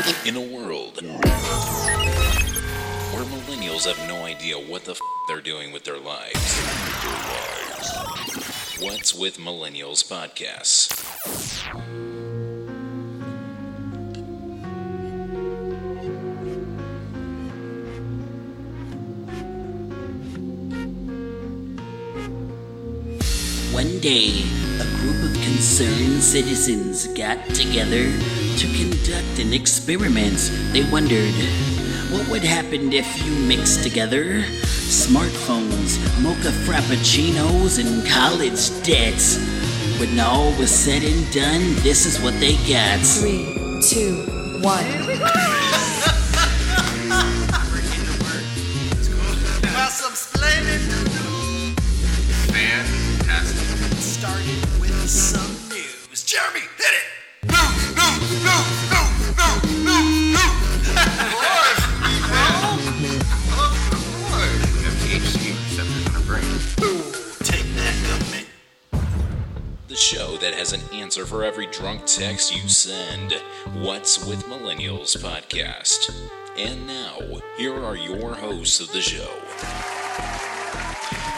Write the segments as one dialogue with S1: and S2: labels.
S1: In a world where millennials have no idea what the f- they're doing with their lives. What's with Millennials podcasts?
S2: One day, concerned citizens got together to conduct an experiment. They wondered what would happen if you mixed together smartphones, mocha frappuccinos, and college debts. When all was said and done, this is what they got.
S3: Three, two, one.
S1: Answer for every drunk text you send. What's with Millennials podcast. And now, here are your hosts of the show.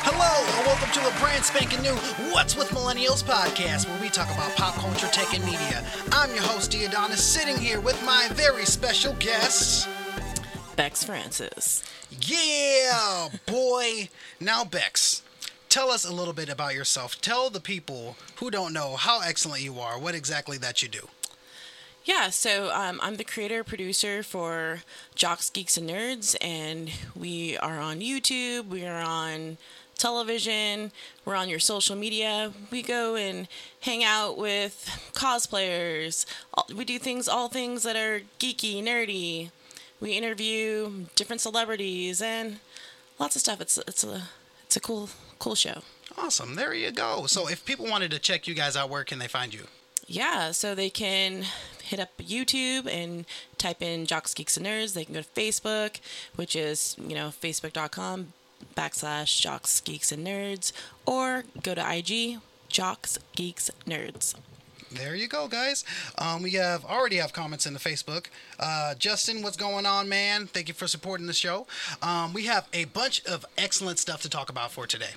S4: Hello, and welcome to a brand spanking new What's with Millennials podcast, where we talk about pop culture, tech, and media. I'm your host, Diodonis, sitting here with my very special guest.
S3: Bex Francis.
S4: Yeah, boy. Now, Bex, tell us a little bit about yourself. Tell the people who don't know how excellent you are, what exactly that you do.
S3: Yeah, so um, I'm the creator producer for Jocks, Geeks, and Nerds, and we are on YouTube, we are on television, we're on your social media. We go and hang out with cosplayers. We do things, all things that are geeky, nerdy. We interview different celebrities and lots of stuff. It's it's a it's a cool cool show.
S4: Awesome. There you go. So, if people wanted to check you guys out, where can they find you?
S3: Yeah, so they can hit up YouTube and type in Jocks, Geeks, and Nerds. They can go to Facebook, which is, you know, facebook.com backslash Jocks, Geeks, and Nerds, or go to IG, Jocks, Geeks, Nerds.
S4: There you go, guys. Um, we have already have comments in the Facebook. Uh, Justin, what's going on, man? Thank you for supporting the show. Um, we have a bunch of excellent stuff to talk about for today.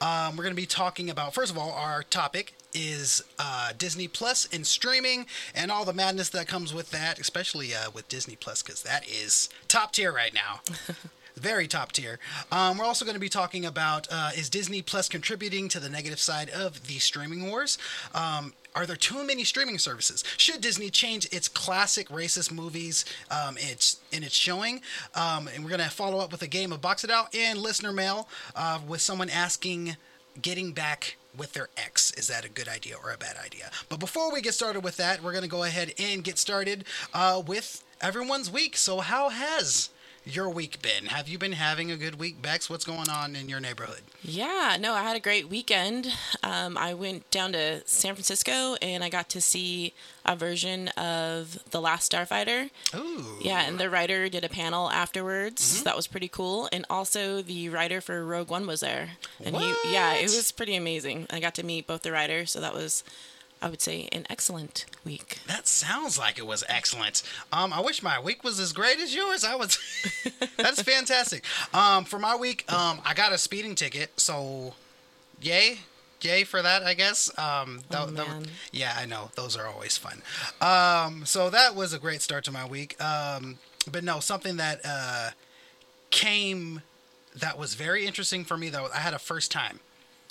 S4: Um, we're going to be talking about, first of all, our topic is uh, Disney Plus and streaming and all the madness that comes with that, especially uh, with Disney Plus, because that is top tier right now. very top tier. Um, we're also going to be talking about uh, is Disney Plus contributing to the negative side of the streaming wars? Um, are there too many streaming services? Should Disney change its classic racist movies um, its in its showing? Um, and we're going to follow up with a game of Box It Out and listener mail uh, with someone asking, getting back with their ex. Is that a good idea or a bad idea? But before we get started with that, we're going to go ahead and get started uh, with everyone's week. So, how has your week been? Have you been having a good week, Bex? What's going on in your neighborhood?
S3: Yeah, no, I had a great weekend. Um, I went down to San Francisco and I got to see a version of The Last Starfighter.
S4: Ooh.
S3: Yeah, and the writer did a panel afterwards. So that was pretty cool. And also the writer for Rogue One was there. And he yeah, it was pretty amazing. I got to meet both the writers, so that was I would say an excellent week.
S4: That sounds like it was excellent. Um, I wish my week was as great as yours. I was. That's fantastic. Um, for my week, um, I got a speeding ticket, so yay, yay for that. I guess. Um,
S3: Oh,
S4: that- that-
S3: man.
S4: yeah, I know those are always fun. Um, so that was a great start to my week. Um, but no, something that uh, came that was very interesting for me though. I had a first time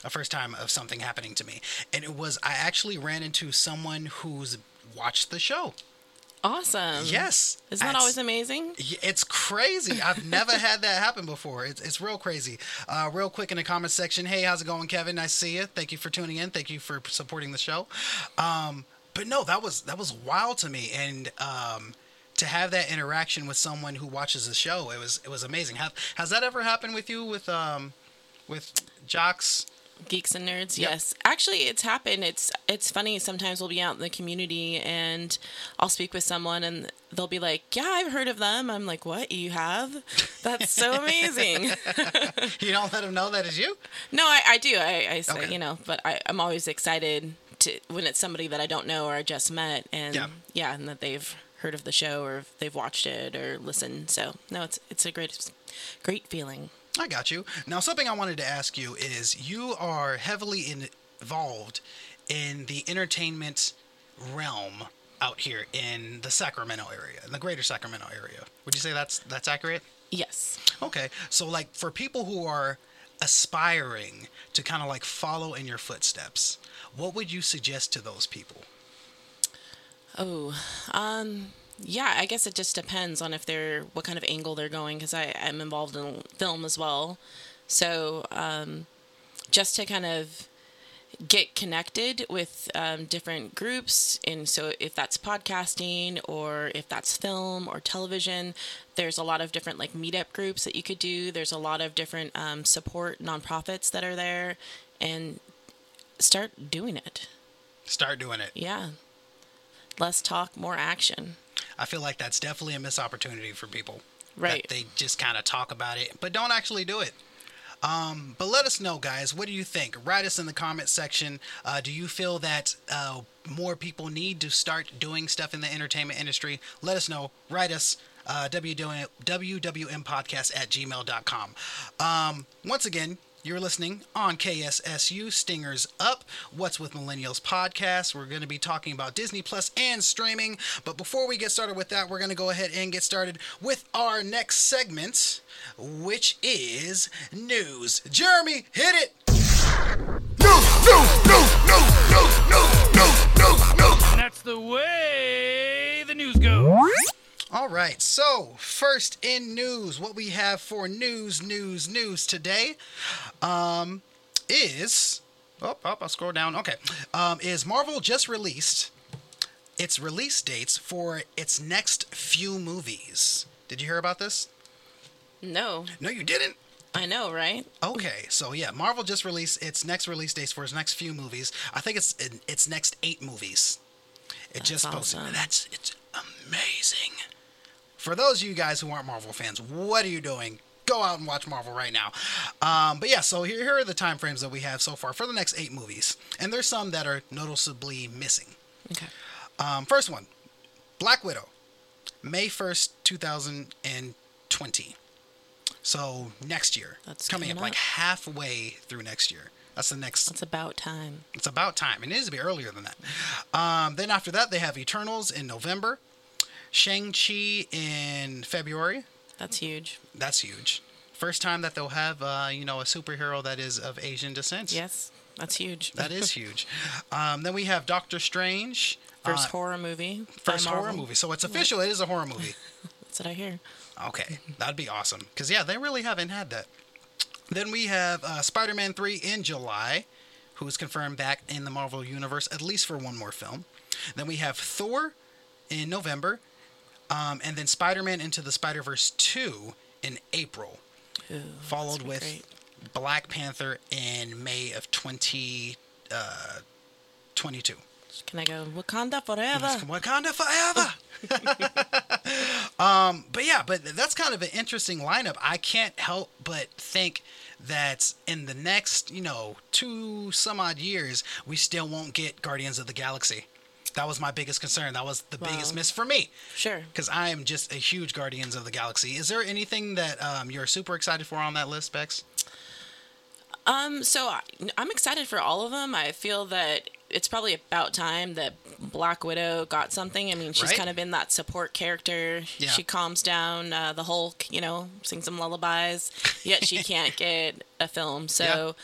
S4: a first time of something happening to me. And it was, I actually ran into someone who's watched the show.
S3: Awesome.
S4: Yes.
S3: Isn't that always amazing?
S4: It's crazy. I've never had that happen before. It's, it's real crazy. Uh, real quick in the comment section. Hey, how's it going, Kevin? Nice to see you. Thank you for tuning in. Thank you for supporting the show. Um, but no, that was that was wild to me, and um, to have that interaction with someone who watches the show, it was it was amazing. Have, has that ever happened with you with um, with Jocks?
S3: Geeks and nerds,
S4: Yep.
S3: yes. Actually, it's happened. It's it's funny. Sometimes we'll be out in the community and I'll speak with someone and they'll be like, "Yeah, I've heard of them." I'm like, "What? You have? That's so amazing."
S4: You don't let them know that is you.
S3: no, I, I do. I, I say,
S4: Okay.
S3: you know, but I, I'm always excited to when it's somebody that I don't know or I just met, and
S4: Yeah.
S3: yeah, and that they've heard of the show or they've watched it or listened. So no, it's it's a great great feeling.
S4: I got you. Now, something I wanted to ask you is you are heavily in, involved in the entertainment realm out here in the Sacramento area, in the greater Sacramento area. Would you say that's that's accurate?
S3: Yes.
S4: Okay. So like for people who are aspiring to kind of like follow in your footsteps, what would you suggest to those people?
S3: Oh, um, yeah. I guess it just depends on if they're what kind of angle they're going because I am involved in film as well. So um, just to kind of get connected with um, different groups and so if that's podcasting or if that's film or television there's a lot of different like meetup groups that you could do there's a lot of different um, support nonprofits that are there and start doing it
S4: Start doing it.
S3: yeah less talk more action
S4: I feel like that's definitely a missed opportunity for people.
S3: Right.
S4: That they just kind of talk about it, but don't actually do it. Um, but let us know, guys. What do you think? Write us in the comment section. Uh, do you feel that uh, more people need to start doing stuff in the entertainment industry? Let us know. Write us. Uh, WWM, WWMpodcast at gmail.com. Um, once again, you're listening on KSSU Stingers Up, What's with Millennials podcast. We're going to be talking about Disney Plus and streaming. But before we get started with that, we're going to go ahead and get started with our next segment, which is news. Jeremy, hit it!
S5: And that's the way the news goes.
S4: All right, so first in news, what we have for news, news, news today um, is. Oh, oh, I'll scroll down. Okay. Um, is Marvel just released its release dates for its next few movies? Did you hear about this?
S3: no
S4: No, you didn't.
S3: i know right
S4: Okay, so yeah, Marvel just released its next release dates for its next few movies. I think it's in its next eight movies. It
S3: That's
S4: just posted.
S3: awesome.
S4: That's it's amazing. For those of you guys who aren't Marvel fans, what are you doing? Go out and watch Marvel right now. Um, but yeah, so here, here are the time frames that we have so far for the next eight movies, and there's some that are noticeably missing.
S3: okay
S4: Um, first one, Black Widow, May first, two thousand and twenty. So next year,
S3: That's
S4: coming up
S3: coming
S4: like halfway through next year. That's the next.
S3: that's about time
S4: It's about time. It needs to be earlier than that. Um, then after that, they have Eternals in November, Shang Chi in February.
S3: that's huge
S4: That's huge. First time that they'll have, uh, you know, a superhero that is of Asian descent.
S3: yes that's huge
S4: That is huge. Um, then we have Doctor Strange.
S3: first
S4: uh,
S3: horror movie
S4: First horror movie. So it's official. It is a horror movie.
S3: that's what i hear
S4: Okay, that'd be awesome. Because yeah, they really haven't had that. Then we have uh, Spider-Man three in July, who is confirmed back in the Marvel universe at least for one more film. Then we have Thor in November, um, and then Spider-Man into the Spider-Verse two in April,
S3: Ooh,
S4: followed with
S3: great.
S4: Black Panther in May of twenty uh.
S3: Can I go Wakanda forever?
S4: Wakanda forever. um, but yeah, but that's kind of an interesting lineup. I can't help but think that in the next, you know, two some odd years, we still won't get Guardians of the Galaxy. That was my biggest concern. That was the biggest miss for me.
S3: Sure.
S4: Because I am just a huge Guardians of the Galaxy. Is there anything that um, you're super excited for on that list, Bex?
S3: Um, so I, I'm excited for all of them. I feel that it's probably about time that Black Widow got something. I mean, she's
S4: Right?
S3: kind of been that support character.
S4: Yeah.
S3: She calms down uh, the Hulk, you know, sings some lullabies. Yet she can't get a film. So,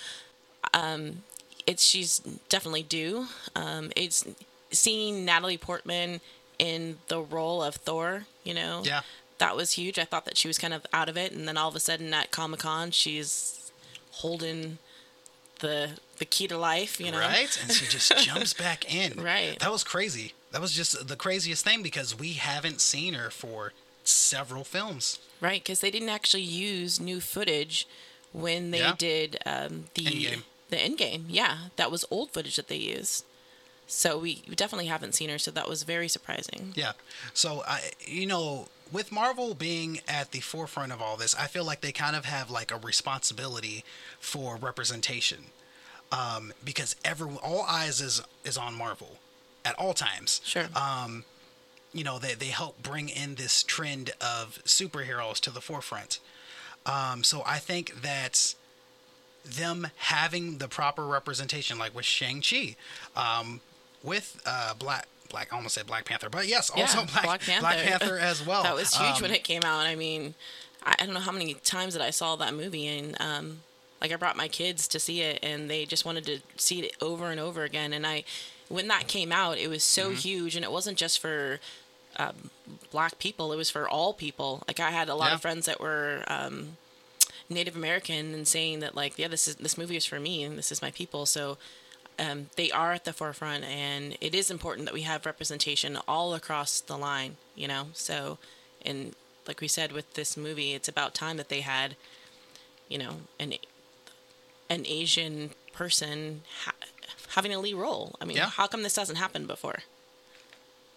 S3: um, it's she's definitely due. Um, it's seeing Natalie Portman in the role of Thor. You know,
S4: Yeah.
S3: that was huge. I thought that she was kind of out of it, and then all of a sudden at Comic Con, she's holding the the key to life. You know,
S4: Right? And she just jumps back in.
S3: Right.
S4: That was crazy. That was just the craziest thing because we haven't seen her for several films.
S3: Right, because they didn't actually use new footage when they
S4: Yeah.
S3: did um, the
S4: Endgame.
S3: the end game. Yeah, that was old footage that they used. So we definitely haven't seen her. So that was very surprising.
S4: Yeah. So I, you know, with Marvel being at the forefront of all this, I feel like they kind of have like a responsibility for representation, um, because everyone, all eyes is is on Marvel at all times.
S3: Sure.
S4: Um, you know they they help bring in this trend of superheroes to the forefront. Um, so I think that them having the proper representation, like with Shang Chi, um, with uh, Black Black, I almost said Black Panther, but yes, also
S3: Yeah,
S4: Black,
S3: Black Panther.
S4: Black Panther as well.
S3: that was huge
S4: Um,
S3: when it came out. I mean, I, I don't know how many times that I saw that movie, and um, like I brought my kids to see it, and they just wanted to see it over and over again. And I, when that came out, it was so huge, and it wasn't just for um, black people; it was for all people. Like I had a lot
S4: Yeah.
S3: of friends that were. Um, Native American and saying that like yeah this is this movie is for me and this is my people so um, they are at the forefront and it is important that we have representation all across the line you know? So and like we said with this movie it's about time that they had you know an an asian person ha- having a lead role. I mean
S4: Yeah.
S3: how come this hasn't happened before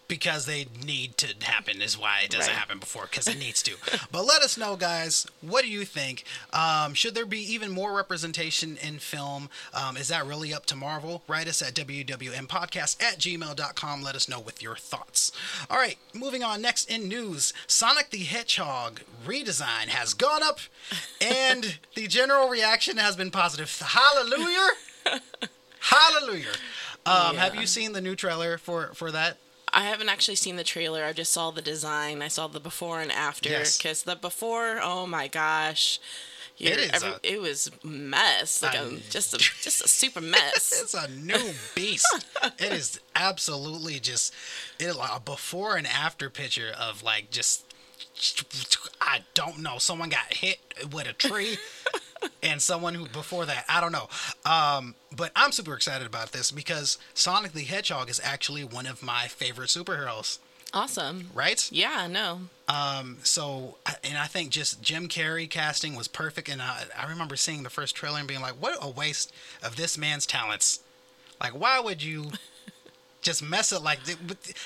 S4: because they need to happen is why it doesn't
S3: Right.
S4: happen before because it needs to. But let us know guys what do you think? Um, should there be even more representation in film? Um, is that really up to marvel? Write us at wwmpodcast at gmail.com let us know with your thoughts. All right moving on. Next in news sonic the hedgehog redesign has gone up and the general reaction has been positive. Hallelujah! Hallelujah. Um, have you seen the new trailer for for that
S3: I haven't actually seen the trailer. I just saw the design. I saw the before and after.
S4: Yes.
S3: Because the before, oh my gosh, You're- every-
S4: a-
S3: it was mess. Like a, just a just a super mess.
S4: it's a new beast. it is absolutely just it a before and after picture of like just I don't know. Someone got hit with a tree, and someone who before that I don't know. Um, but I'm super excited about this because Sonic the Hedgehog is actually one of my favorite superheroes.
S3: awesome.
S4: Right?
S3: Yeah. No.
S4: Um, so, and I think just Jim Carrey casting was perfect. And I, I remember seeing the first trailer and being like, what a waste of this man's talents. Like, why would you just mess it like, the,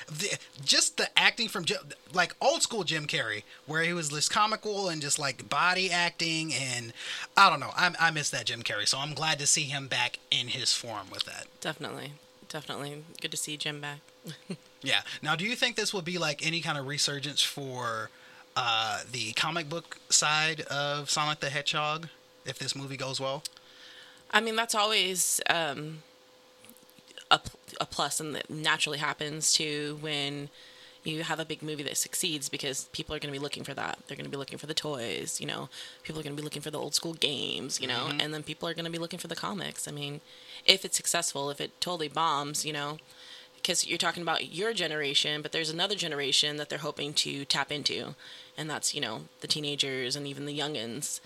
S4: the, just the acting from, like old school Jim Carrey, where he was this comical and just like body acting. And I don't know. I, I miss that Jim Carrey. So I'm glad to see him back in his form with that.
S3: Definitely. Definitely. Good to see Jim back.
S4: Yeah. Now, do you think this will be like any kind of resurgence for uh, the comic book side of Sonic the Hedgehog if this movie goes well?
S3: I mean, that's always um, a, a plus, and that naturally happens too when you have a big movie that succeeds because people are going to be looking for that. They're going to be looking for the toys, you know. People are going to be looking for the old school games, you know, mm-hmm. and then people are going to be looking for the comics. I mean, if it's successful, if it totally bombs, you know, because you're talking about your generation, but there's another generation that they're hoping to tap into, and that's you know the teenagers and even the youngins.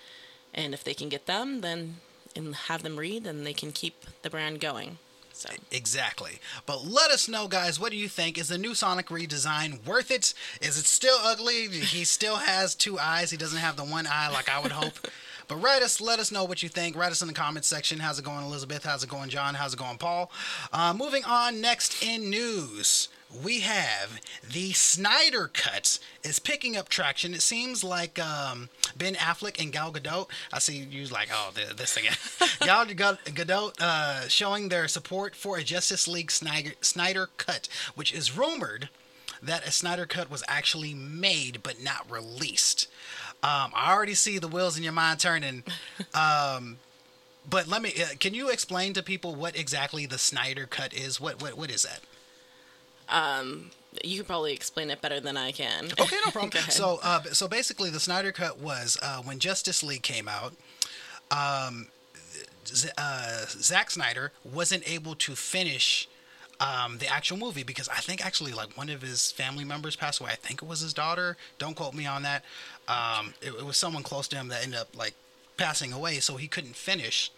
S3: And if they can get them, then and have them read, then they can keep the brand going. So
S4: Exactly. But let us know, guys. What do you think? Is the new Sonic redesign worth it? Is it still ugly? He still has two eyes. He doesn't have the one eye like I would hope. But write us, let us know what you think. Write us in the comments section. How's it going, Elizabeth? How's it going, John? How's it going, Paul? Uh, moving on, next in news, we have the Snyder Cut is picking up traction. It seems like um, Ben Affleck and Gal Gadot. I see you like, oh, th- this again. Gal Gal- Gadot uh, showing their support for a Justice League Snyder, Snyder Cut, which is rumored that a Snyder Cut was actually made but not released. Um, I already see the wheels in your mind turning. Um, but let me. Uh, can you explain to people what exactly the Snyder Cut is? What what what is that?
S3: You can probably explain it better than I can.
S4: Okay, no problem. So, uh, so basically, the Snyder Cut was uh, when Justice League came out. Um, Z- uh, Zack Snyder wasn't able to finish um, the actual movie because I think actually like one of his family members passed away. I think it was his daughter. Don't quote me on that. Um, it, it was someone close to him that ended up like passing away, so he couldn't finish.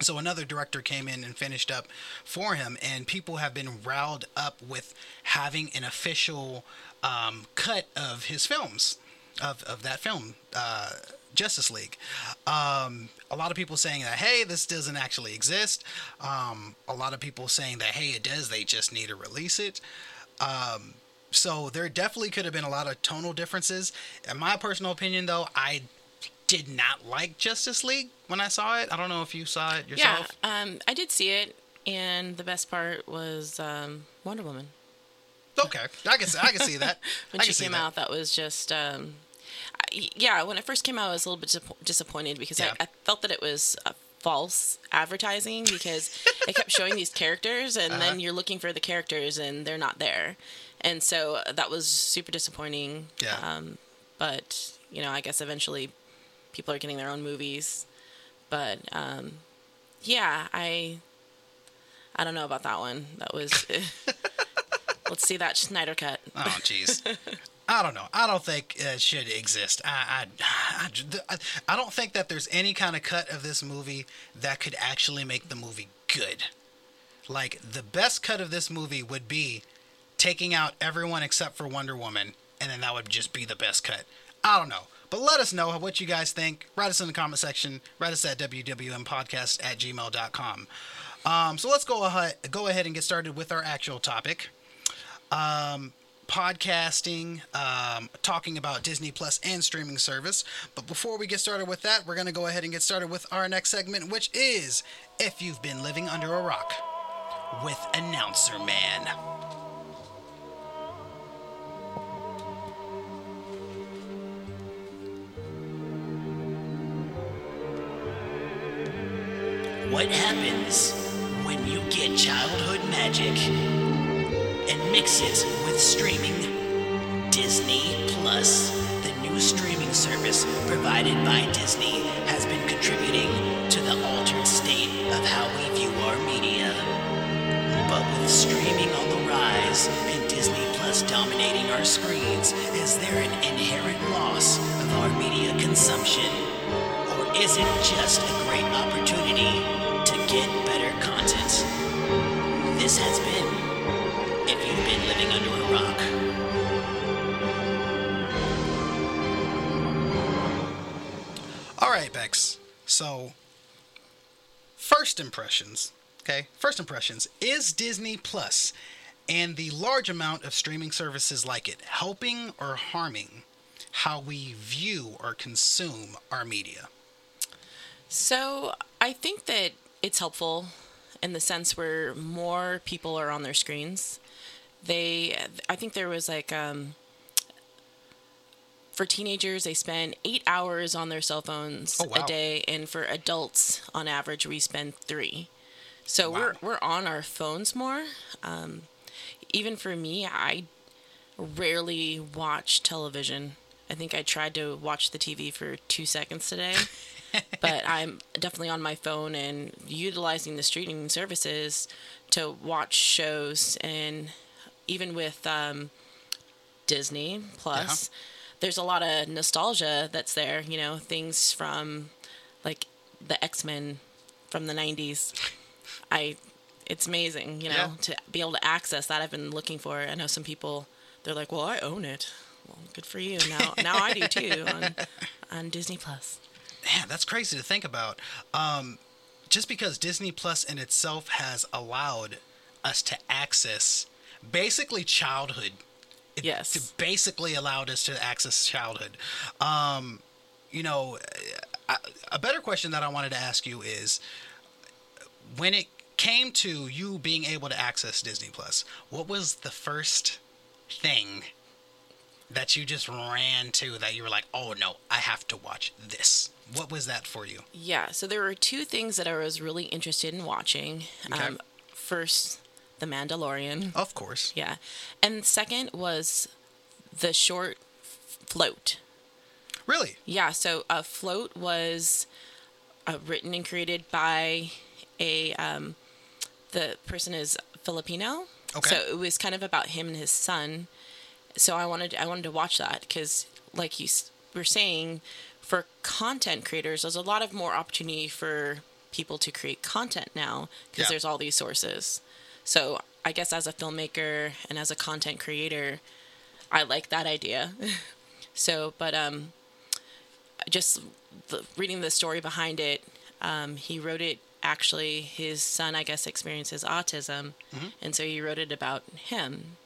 S4: So another director came in and finished up for him, and people have been riled up with having an official um, cut of his films, of, of that film, uh, Justice League. Um, a lot of people saying that, hey, this doesn't actually exist. Um, a lot of people saying that, hey, it does. They just need to release it. Um, so there definitely could have been a lot of tonal differences. In my personal opinion, though, I did not like Justice League when I saw it. I don't know if you saw it
S3: yeah,
S4: yourself.
S3: um, I did see it, and the best part was um, Wonder Woman.
S4: Okay, I can I can see that.
S3: when she came
S4: that.
S3: out, that was just, um, I, yeah. When it first came out, I was a little bit disapp- disappointed because
S4: Yeah.
S3: I, I felt that it was uh, false advertising because it kept showing these characters, and
S4: Uh-huh.
S3: then you're looking for the characters, and they're not there, and so uh, that was super disappointing.
S4: Yeah.
S3: Um, but you know, I guess eventually people are getting their own movies, but um, yeah, I, I don't know about that one. That was. Let's see that Snyder cut.
S4: Oh, jeez. I don't know. I don't think it should exist. I, I, I, I don't think that there's any kind of cut of this movie that could actually make the movie good. Like, the best cut of this movie would be taking out everyone except for Wonder Woman, and then that would just be the best cut. I don't know. But let us know what you guys think. Write us in the comment section. Write us at wwmpodcast at gmail.com. Um, so let's go ahead, go ahead and get started with our actual topic um, podcasting, um, talking about Disney Plus and streaming service. But before we get started with that, we're going to go ahead and get started with our next segment, which is If You've Been Living Under a Rock with Announcer Man.
S2: What happens when you get childhood magic and mix it with streaming? Disney Plus, the new streaming service provided by Disney, has been contributing to the altered state of how we view our media. But with streaming on the rise and Disney Plus dominating our screens, is there an inherent loss of our media consumption? Or is it just a great opportunity get better content? This has been If You've Been Living Under a Rock.
S4: All right, Bex. So, first impressions. Okay, first impressions. Is Disney Plus and the large amount of streaming services like it helping or harming how we view or consume our media?
S3: So I think that it's helpful in the sense where more people are on their screens. They, I think there was like, um, for teenagers, they spend eight hours on their cell phones
S4: Oh, wow.
S3: a day, and for adults, on average, we spend three. So
S4: Wow.
S3: we're we're on our phones more. Um, even for me, I rarely watch television. I think I tried to watch the TV for two seconds today, but I'm definitely on my phone and utilizing the streaming services to watch shows. And even with um, Disney Plus, there's a lot of nostalgia that's there. You know, things from like the X Men from the '90s. I, it's amazing. You know,
S4: Yeah.
S3: to be able to access that. I've been looking for. I know some people. They're like, well, I own it. Well, good for you. Now, now I do too on, on Disney Plus.
S4: Man, that's crazy to think about. Um, just because Disney Plus in itself has allowed us to access basically childhood. It,
S3: Yes.
S4: To basically allowed us to access childhood. Um, you know, a, a better question that I wanted to ask you is when it came to you being able to access Disney Plus, what was the first thing that you just ran to that you were like, oh no, I have to watch this? What was that for you?
S3: Yeah, so there were two things that I was really interested in watching.
S4: Okay.
S3: Um, first, The Mandalorian.
S4: Of course.
S3: Yeah. And second was the short Float.
S4: Really?
S3: Yeah, so uh, Float was uh, written and created by a um, the person is Filipino.
S4: Okay.
S3: So it was kind of about him and his son. So I wanted I wanted to watch that because, like you were saying, for content creators, there's a lot of more opportunity for people to create content now because
S4: Yeah.
S3: there's all these sources. So I guess as a filmmaker and as a content creator, I like that idea. so, but um, just the, reading the story behind it, um, he wrote it actually. His son, I guess, experiences autism, and so he wrote it about him.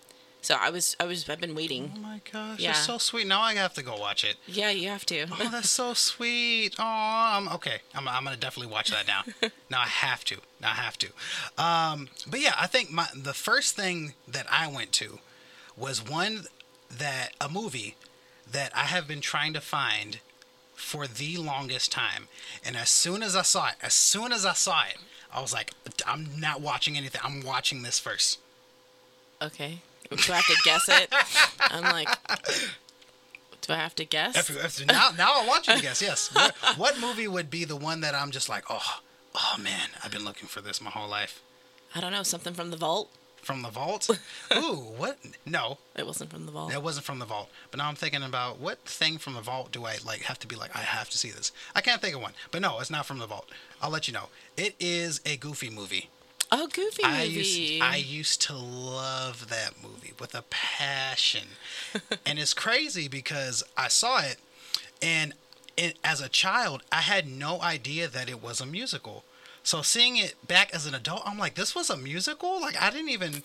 S3: So I was, I was, I've been waiting.
S4: Oh my gosh,
S3: Yeah.
S4: that's so sweet. Now I have to go watch it.
S3: Yeah, you have to.
S4: Oh, that's so sweet. Oh, I'm okay. I'm, I'm gonna definitely watch that now. now I have to. Now I have to. Um, but yeah, I think my the first thing that I went to was one that a movie that I have been trying to find for the longest time. And as soon as I saw it, as soon as I saw it, I was like, I'm not watching anything. I'm watching this first.
S3: Okay. Do I have to guess it? I'm like, do I have to guess?
S4: If, if, now, now I want you to guess. Yes. What, what movie would be the one that I'm just like, oh, oh man, I've been looking for this my whole life.
S3: I don't know. Something from the vault.
S4: From the vault? Ooh, what? No,
S3: It wasn't from the vault.
S4: It wasn't from the vault. But now I'm thinking about what thing from the vault do I like have to be like I have to see this. I can't think of one. But no, it's not from the vault. I'll let you know. It is a goofy movie.
S3: Oh, Goofy movie.
S4: I used I used to love that movie with a passion. and it's crazy because I saw it and it, as a child, I had no idea that it was a musical. So seeing it back as an adult, I'm like, this was a musical? Like I didn't even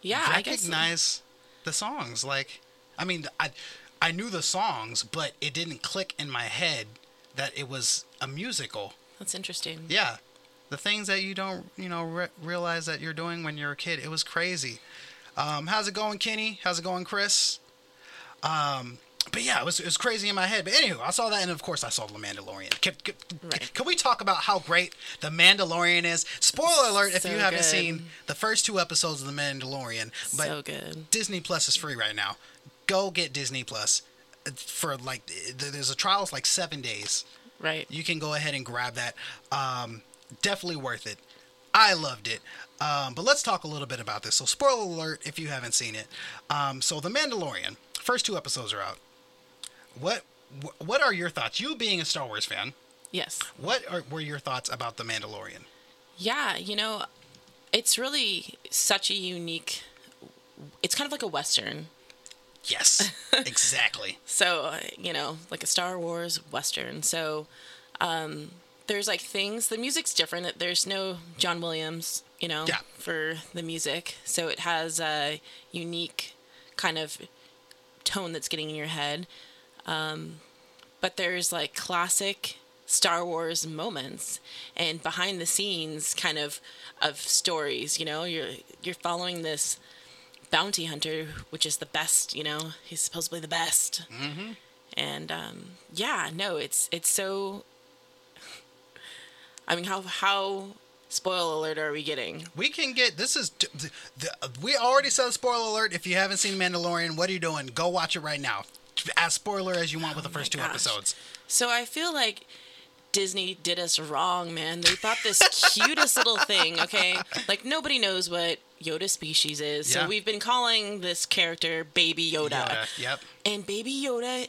S3: yeah, I guess.
S4: recognize the songs. Like, I mean, I I knew the songs, but it didn't click in my head that it was a musical.
S3: That's interesting.
S4: Yeah, the things that you don't, you know, re- realize that you're doing when you're a kid. It was crazy. Um, how's it going, Kenny? How's it going, Chris? Um, but yeah, it was, it was crazy in my head. But anywho, I saw that, and of course, I saw The Mandalorian. Can, can,
S3: Right.
S4: can we talk about how great The Mandalorian is? Spoiler alert if
S3: So
S4: you haven't
S3: good.
S4: seen the first two episodes of The Mandalorian. But
S3: so good.
S4: Disney Plus is free right now. Go get Disney Plus uh, for like there's a trial it's like seven days.
S3: Right.
S4: You can go ahead and grab that. Um, definitely worth it. I loved it. Um, but let's talk a little bit about this. So spoiler alert if you haven't seen it. Um, so The Mandalorian, first two episodes are out. What what are your thoughts? You being a Star Wars fan,
S3: Yes.
S4: what are, were your thoughts about The Mandalorian?
S3: Yeah, you know, it's really such a unique. It's kind of like a western.
S4: Yes, exactly.
S3: So, you know, like a Star Wars western. So, um, there's like things. The music's different. There's no John Williams, you know,
S4: Yeah.
S3: for the music. So it has a unique kind of tone that's getting in your head. Um, but there's like classic Star Wars moments and behind the scenes kind of of stories. You know, you're you're following this bounty hunter, which is the best. You know, he's supposedly the best. Mm-hmm. And um, yeah, no, it's it's so. I mean, how how spoil alert are we getting?
S4: We can get this is the, the, we already said spoiler alert. If you haven't seen Mandalorian, what are you doing? Go watch it right now. As spoiler as you want with the
S3: Oh
S4: first two
S3: gosh.
S4: episodes.
S3: So I feel like Disney did us wrong, man. They thought this cutest little thing, okay? Like nobody knows what Yoda species is.
S4: Yeah.
S3: So we've been calling this character Baby Yoda.
S4: Yoda, Yep.
S3: And Baby Yoda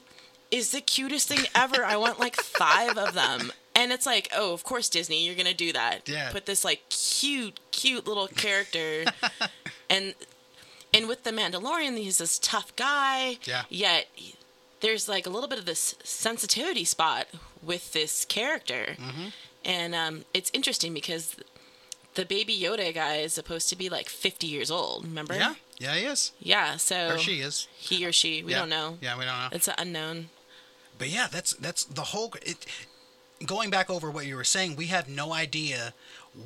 S3: is the cutest thing ever. I want like five of them. And it's like, oh, of course Disney, you're gonna do that.
S4: Yeah.
S3: Put this like cute, cute little character, and and with the Mandalorian, he's this tough guy.
S4: Yeah.
S3: Yet there's like a little bit of this sensitivity spot with this character,
S4: Mm-hmm.
S3: and um, it's interesting because the Baby Yoda guy is supposed to be like 50 years old. Remember?
S4: Yeah. Yeah, he is.
S3: Yeah. So
S4: Or she is.
S3: He or she. We
S4: yeah.
S3: don't know.
S4: Yeah, we don't know.
S3: It's unknown.
S4: But yeah, that's that's the whole. It, going back over what you were saying, we have no idea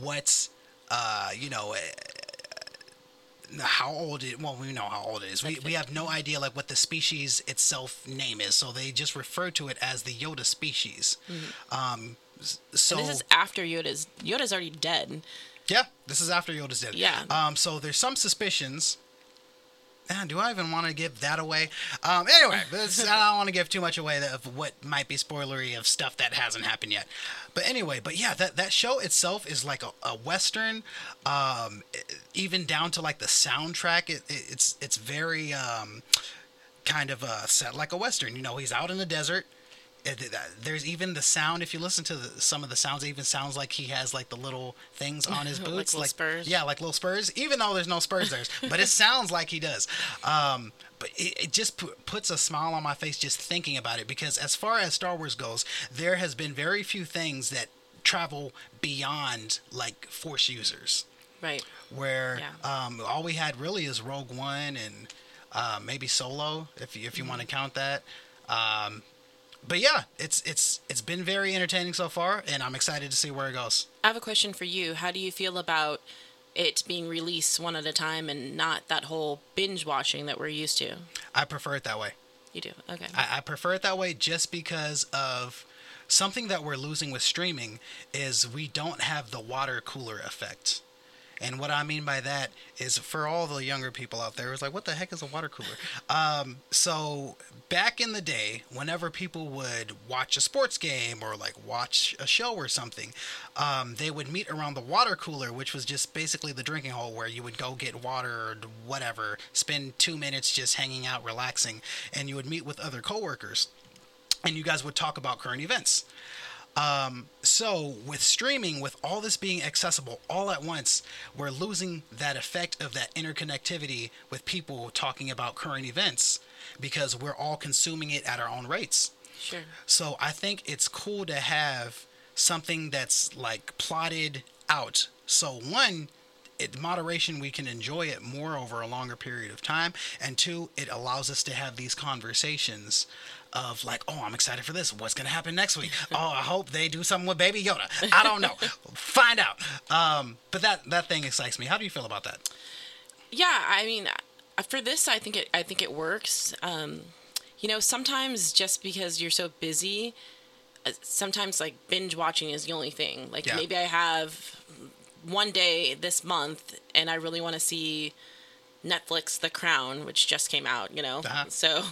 S4: what's, uh, you know, uh, how old it. Well, we know how old it is. We we have no idea like what the species itself name is. So they just refer to it as the Yoda species. Um, so
S3: Mm-hmm. And this is after Yoda's. Yoda's already dead.
S4: yeah, this is after Yoda's dead.
S3: Yeah.
S4: Um, so there's some suspicions. Do I even want to give that away? Um, anyway, this, I don't want to give too much away of what might be spoilery of stuff that hasn't happened yet. But anyway, but yeah, that, that show itself is like a, a western, um, even down to like the soundtrack. It, it, it's it's very um, kind of uh, set like a western. You know, he's out in the desert. It- uh, There's even the sound. If you listen to the, some of the sounds, it even sounds like he has like the little things on his
S3: Like
S4: boots,
S3: little spurs.
S4: Yeah, like little spurs. Even though there's no spurs there, but it sounds like he does. Um, but it, it just pu- puts a smile on my face just thinking about it because as far as Star Wars goes, there has been very few things that travel beyond like Force users
S3: Right.
S4: where
S3: Yeah.
S4: um, all we had really is Rogue One and uh, maybe Solo, if you, if you want to
S3: Mm-hmm.
S4: count that. Um, but yeah, it's it's it's been very entertaining so far, and I'm excited to see where it goes.
S3: I have a question for you. How do you feel about it being released one at a time and not that whole binge watching that we're used to.
S4: I prefer it that way.
S3: You do. Okay.
S4: I, I prefer it that way just because of something that we're losing with streaming is we don't have the water cooler effect. And what I mean by that is for all the younger people out there, it's like, what the heck is a water cooler? Um, so back in the day, whenever people would watch a sports game or like watch a show or something, um, they would meet around the water cooler, which was just basically the drinking hole where you would go get water or whatever, spend two minutes just hanging out, relaxing, and you would meet with other coworkers, and you guys would talk about current events. Um, so with streaming, with all this being accessible all at once, we're losing that effect of that interconnectivity with people talking about current events because we're all consuming it at our own rates.
S3: sure.
S4: So I think it's cool to have something that's like plotted out. So one, it moderation we can enjoy it more over a longer period of time, and two, it allows us to have these conversations of like, oh, I'm excited for this. What's gonna happen next week? Oh, I hope they do something with Baby Yoda. I don't know. Find out. Um, but that that thing excites me. How do you feel about that?
S3: Yeah, I mean, for this, I think it. I think it works. Um, you know, sometimes just because you're so busy, uh, sometimes like binge watching is the only thing. Like
S4: Yeah.
S3: maybe I have one day this month, and I really want to see Netflix The Crown, which just came out. You know,
S4: Uh-huh.
S3: so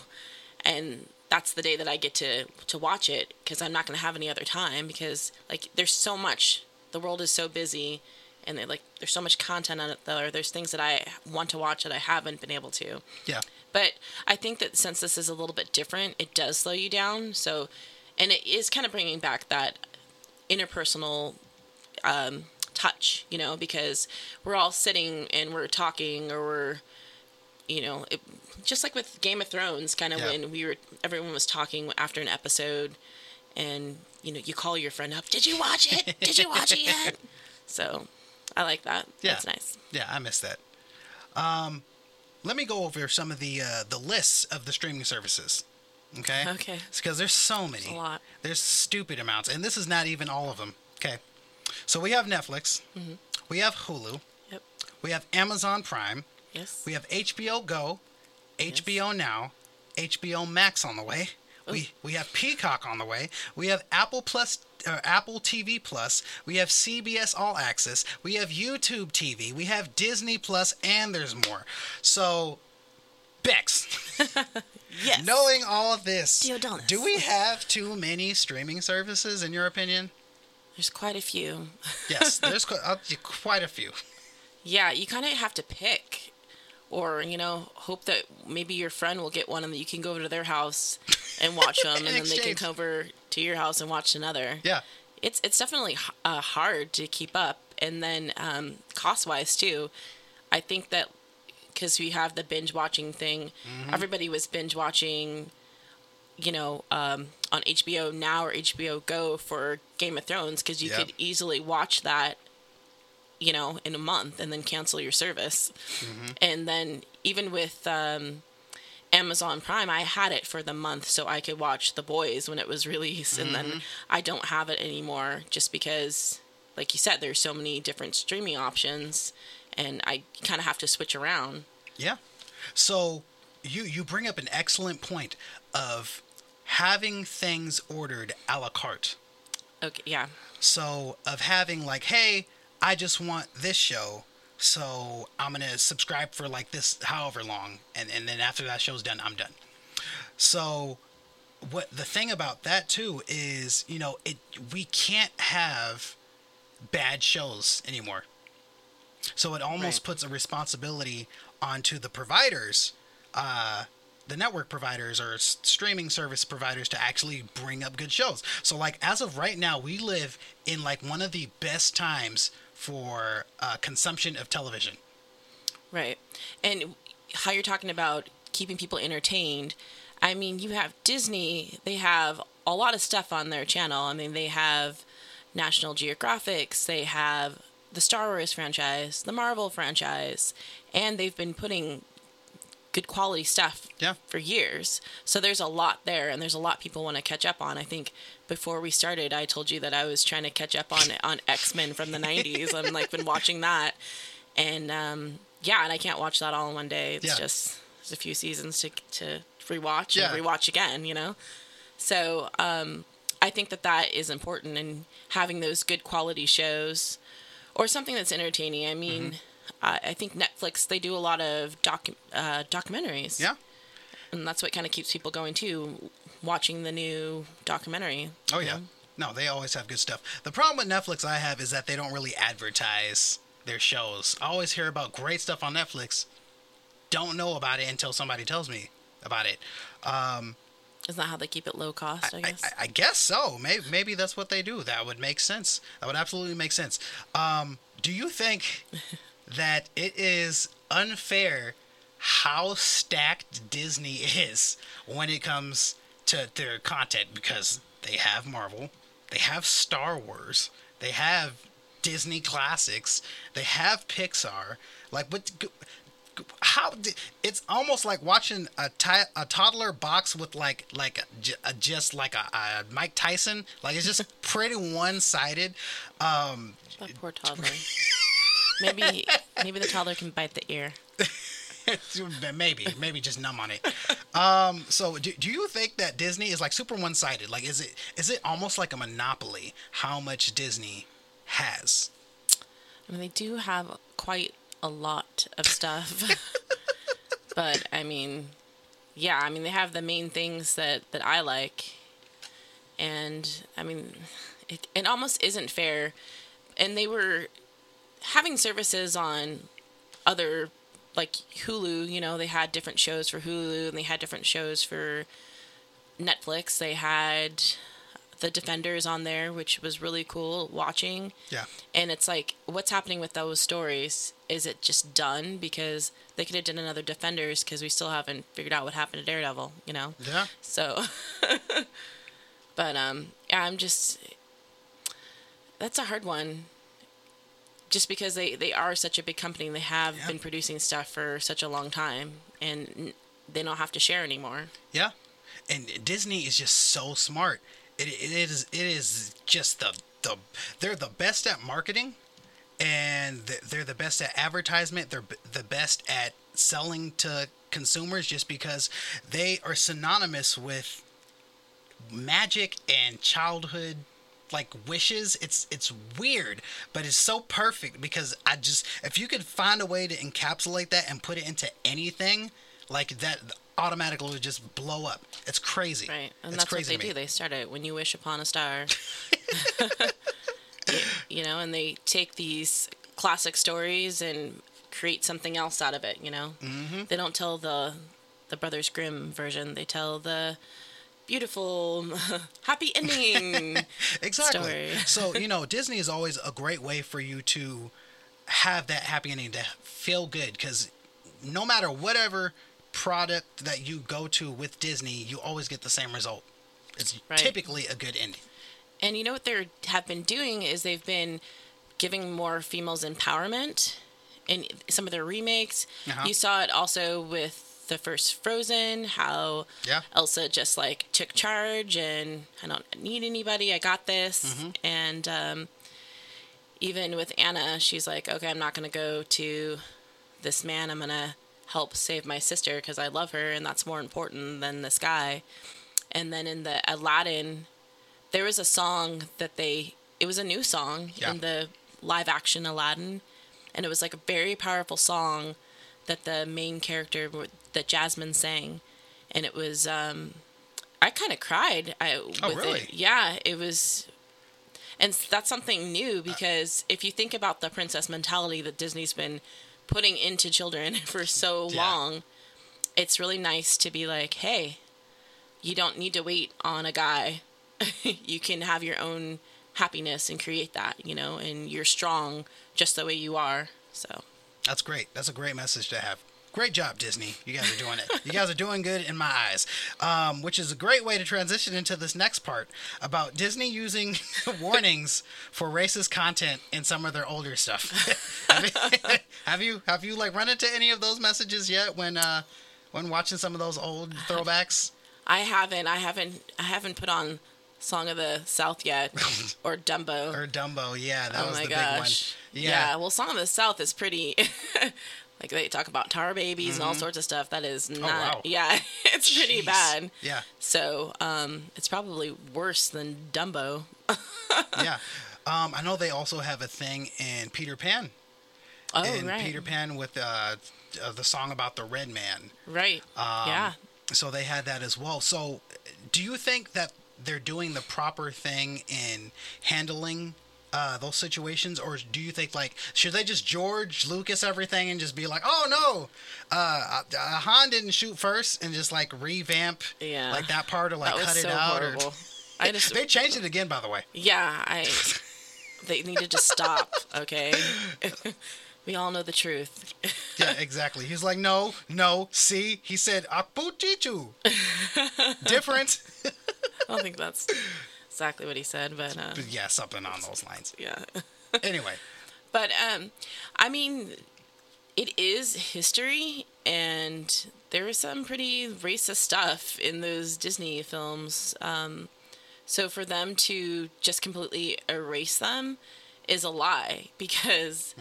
S3: and that's the day that I get to to watch it because I'm not going to have any other time because like there's so much. The world is so busy, and they, like there's so much content on it there. There's things that I want to watch that I haven't been able to.
S4: Yeah.
S3: But I think that since this is a little bit different, it does slow you down. So, and it is kind of bringing back that interpersonal um, touch, you know, because we're all sitting and we're talking or we're, you know, it, just like with Game of Thrones, kind of
S4: Yeah.
S3: when we were, everyone was talking after an episode and, you know, you call your friend up, did you watch it? Did you watch it yet? So I like that.
S4: Yeah.
S3: That's nice.
S4: Yeah, I miss that. Um, let me go over some of the uh, the lists of the streaming services. Okay.
S3: Okay.
S4: Because there's so many.
S3: a lot.
S4: There's stupid amounts, and this is not even all of them. Okay. So we have Netflix.
S3: Mm-hmm.
S4: We have Hulu.
S3: Yep.
S4: We have Amazon Prime.
S3: Yes.
S4: We have HBO Go, HBO Now, HBO Max on the way. We we have Peacock on the way. We have Apple Plus uh, Apple TV Plus. We have CBS All Access. We have YouTube TV. We have Disney Plus, and there's more. So, Bex,
S3: yes.
S4: knowing all of this,
S3: Diodonis.
S4: do we have too many streaming services in your opinion?
S3: There's quite a few.
S4: Yes, there's uh, quite a few.
S3: Yeah, you kind of have to pick, or you know, hope that maybe your friend will get one and that you can go over to their house and watch them, and then they can
S4: exchange.
S3: To your house and watch another.
S4: Yeah.
S3: It's it's definitely uh, hard to keep up, and then um, cost wise too. I think that because we have the binge watching thing,
S4: Mm-hmm.
S3: everybody was binge watching. You know, um, on HBO Now or HBO Go for Game of Thrones because you
S4: Yep.
S3: could easily watch that you know, in a month and then cancel your service. And then even with um, Amazon Prime, I had it for the month so I could watch The Boys when it was released. And then mm-hmm. I don't have it anymore just because, like you said, there's so many different streaming options and I kind of have to switch around.
S4: Yeah. So you you bring up an excellent point of having things ordered a la carte.
S3: Okay, yeah.
S4: So of having like, hey, I just want this show, so I'm gonna subscribe for like this however long, and and then after that show's done, I'm done. So what the thing about that too is, you know, it we can't have bad shows anymore. So it almost
S3: Right.
S4: puts a responsibility onto the providers, uh, the network providers or streaming service providers to actually bring up good shows. So like as of right now, we live in like one of the best times for uh, consumption of television.
S3: Right. And how you're talking about keeping people entertained. I mean, you have Disney, they have a lot of stuff on their channel. I mean, they have National Geographics, they have the Star Wars franchise, the Marvel franchise, and they've been putting good quality stuff
S4: Yeah.
S3: for years. So there's a lot there and there's a lot people want to catch up on. I think before we started I told you that I was trying to catch up on on X-Men from the 90s. I'm like been watching that and um, yeah, and I can't watch that all in one day. It's
S4: Yeah.
S3: just there's a few seasons to to rewatch
S4: Yeah.
S3: and rewatch again, you know. So um, I think that that is important and having those good quality shows or something that's entertaining. I mean,
S4: Mm-hmm.
S3: I, I think Netflix they do a lot of docu- uh, documentaries.
S4: Yeah.
S3: and that's what kind of keeps people going too, watching the new documentary.
S4: Oh yeah.
S3: know?
S4: No, they always have good stuff. The problem with Netflix I have is that they don't really advertise their shows. I always hear about great stuff on Netflix. Don't know about it until somebody tells me about it. Um,
S3: Isn't that how they keep it low cost? I
S4: I,
S3: guess.
S4: I, I guess so. Maybe, maybe that's what they do. That would make sense. That would absolutely make sense. Um, do you think that it is unfair how stacked Disney is when it comes to their content? Because they have Marvel, they have Star Wars, they have Disney classics, they have Pixar. Like, what? how it's almost like watching a, ti- a toddler box with like like a, a- just like a, a Mike Tyson like it's just pretty one sided um
S3: that poor toddler. maybe maybe the toddler can bite the ear.
S4: maybe maybe just numb on it um so do, do you think that Disney is like super one sided like is it is it almost like a monopoly how much Disney has
S3: I mean, they do have quite a lot of stuff. but I mean, yeah, I mean they have the main things that that I like, and I mean, it it almost isn't fair. And they were having services on other like Hulu. You know, they had different shows for Hulu, and they had different shows for Netflix. They had the Defenders on there, which was really cool watching.
S4: yeah
S3: And it's like, what's happening with those stories? Is it just done because they could have done another Defenders because we still haven't figured out what happened to Daredevil, you know?
S4: yeah
S3: So, but um, yeah, I'm just. That's a hard one. Just because they they are such a big company, and they have
S4: Yeah.
S3: been producing stuff for such a long time, and they don't have to share anymore.
S4: Yeah, and Disney is just so smart. It, it is it is just the the they're the best at marketing, and they're the best at advertisement. They're the best at selling to consumers just because they are synonymous with magic and childhood like wishes it's it's weird but it's so perfect because i just if you could find a way to encapsulate that and put it into anything like that automatically would just blow up it's crazy
S3: Right, and
S4: it's
S3: that's what they do. They start it when you wish upon a star. You- you know, and they take these classic stories and create something else out of it. You know, mm-hmm. they don't tell the the Brothers Grimm version. They tell the beautiful happy ending.
S4: exactly so you know disney is always a great way for you to have that happy ending to feel good because no matter whatever product that you go to with disney you always get the same result it's
S3: Right.
S4: typically a good ending
S3: And you know what they have been doing is they've been giving more females empowerment in some of their remakes.
S4: Uh-huh.
S3: You saw it also with the first Frozen, how
S4: Yeah.
S3: Elsa just like took charge and I don't need anybody, I got this.
S4: Mm-hmm.
S3: And um, even with Anna, she's like, okay, I'm not going to go to this man. I'm going to help save my sister because I love her and that's more important than this guy. And then in the Aladdin, there was a song that they it was a new song
S4: Yeah.
S3: in the live action Aladdin and it was like a very powerful song that the main character that Jasmine sang and it was um I kind of cried I
S4: Oh,
S3: with
S4: really?
S3: it. Yeah, it was and that's something new because if you think about the princess mentality that Disney's been putting into children for so
S4: Yeah.
S3: long, it's really nice to be like, hey, you don't need to wait on a guy. you can have your own happiness and create that, you know, and you're strong just the way you are. So,
S4: That's great. That's a great message to have. Great job, Disney. You guys are doing it. You guys are doing good in my eyes. Um, which is a great way to transition into this next part about Disney using warnings for racist content in some of their older stuff. have, you, have you have you like run into any of those messages yet when uh, when watching some of those old throwbacks?
S3: I haven't I haven't I haven't put on Song of the South yet or Dumbo.
S4: Or Dumbo, yeah, that
S3: Oh
S4: was
S3: my
S4: the
S3: gosh.
S4: big
S3: Yeah. well, Song of the South is pretty. Like they talk about tar babies and all sorts of stuff. That is not.
S4: Mm-hmm. Oh, wow.
S3: Yeah, it's pretty
S4: Jeez.
S3: bad.
S4: Yeah.
S3: So um, it's probably worse than Dumbo.
S4: yeah. Um, I know they also have a thing in Peter Pan.
S3: Oh,
S4: in
S3: right.
S4: Peter Pan with uh, uh, the song about the red man.
S3: Right.
S4: Um,
S3: yeah.
S4: So they had that as well. So do you think that they're doing the proper thing in handling uh, those situations, or do you think like should they just George Lucas everything and just be like, oh no, uh, uh, Han didn't shoot first, and just like revamp
S3: Yeah.
S4: like that part or like cut
S3: so
S4: it out?
S3: horrible.
S4: Or...
S3: I just.
S4: They changed it again, by the way.
S3: yeah. I. They need to just stop. Okay. we all know the truth.
S4: Yeah, exactly. He's like, no, no. See, he said akputichu. Different.
S3: I don't think that's exactly what he said, but uh,
S4: yeah, something on those lines.
S3: yeah.
S4: Anyway,
S3: But um, I mean, it is history, and there was some pretty racist stuff in those Disney films. Um, so for them to just completely erase them is a lie because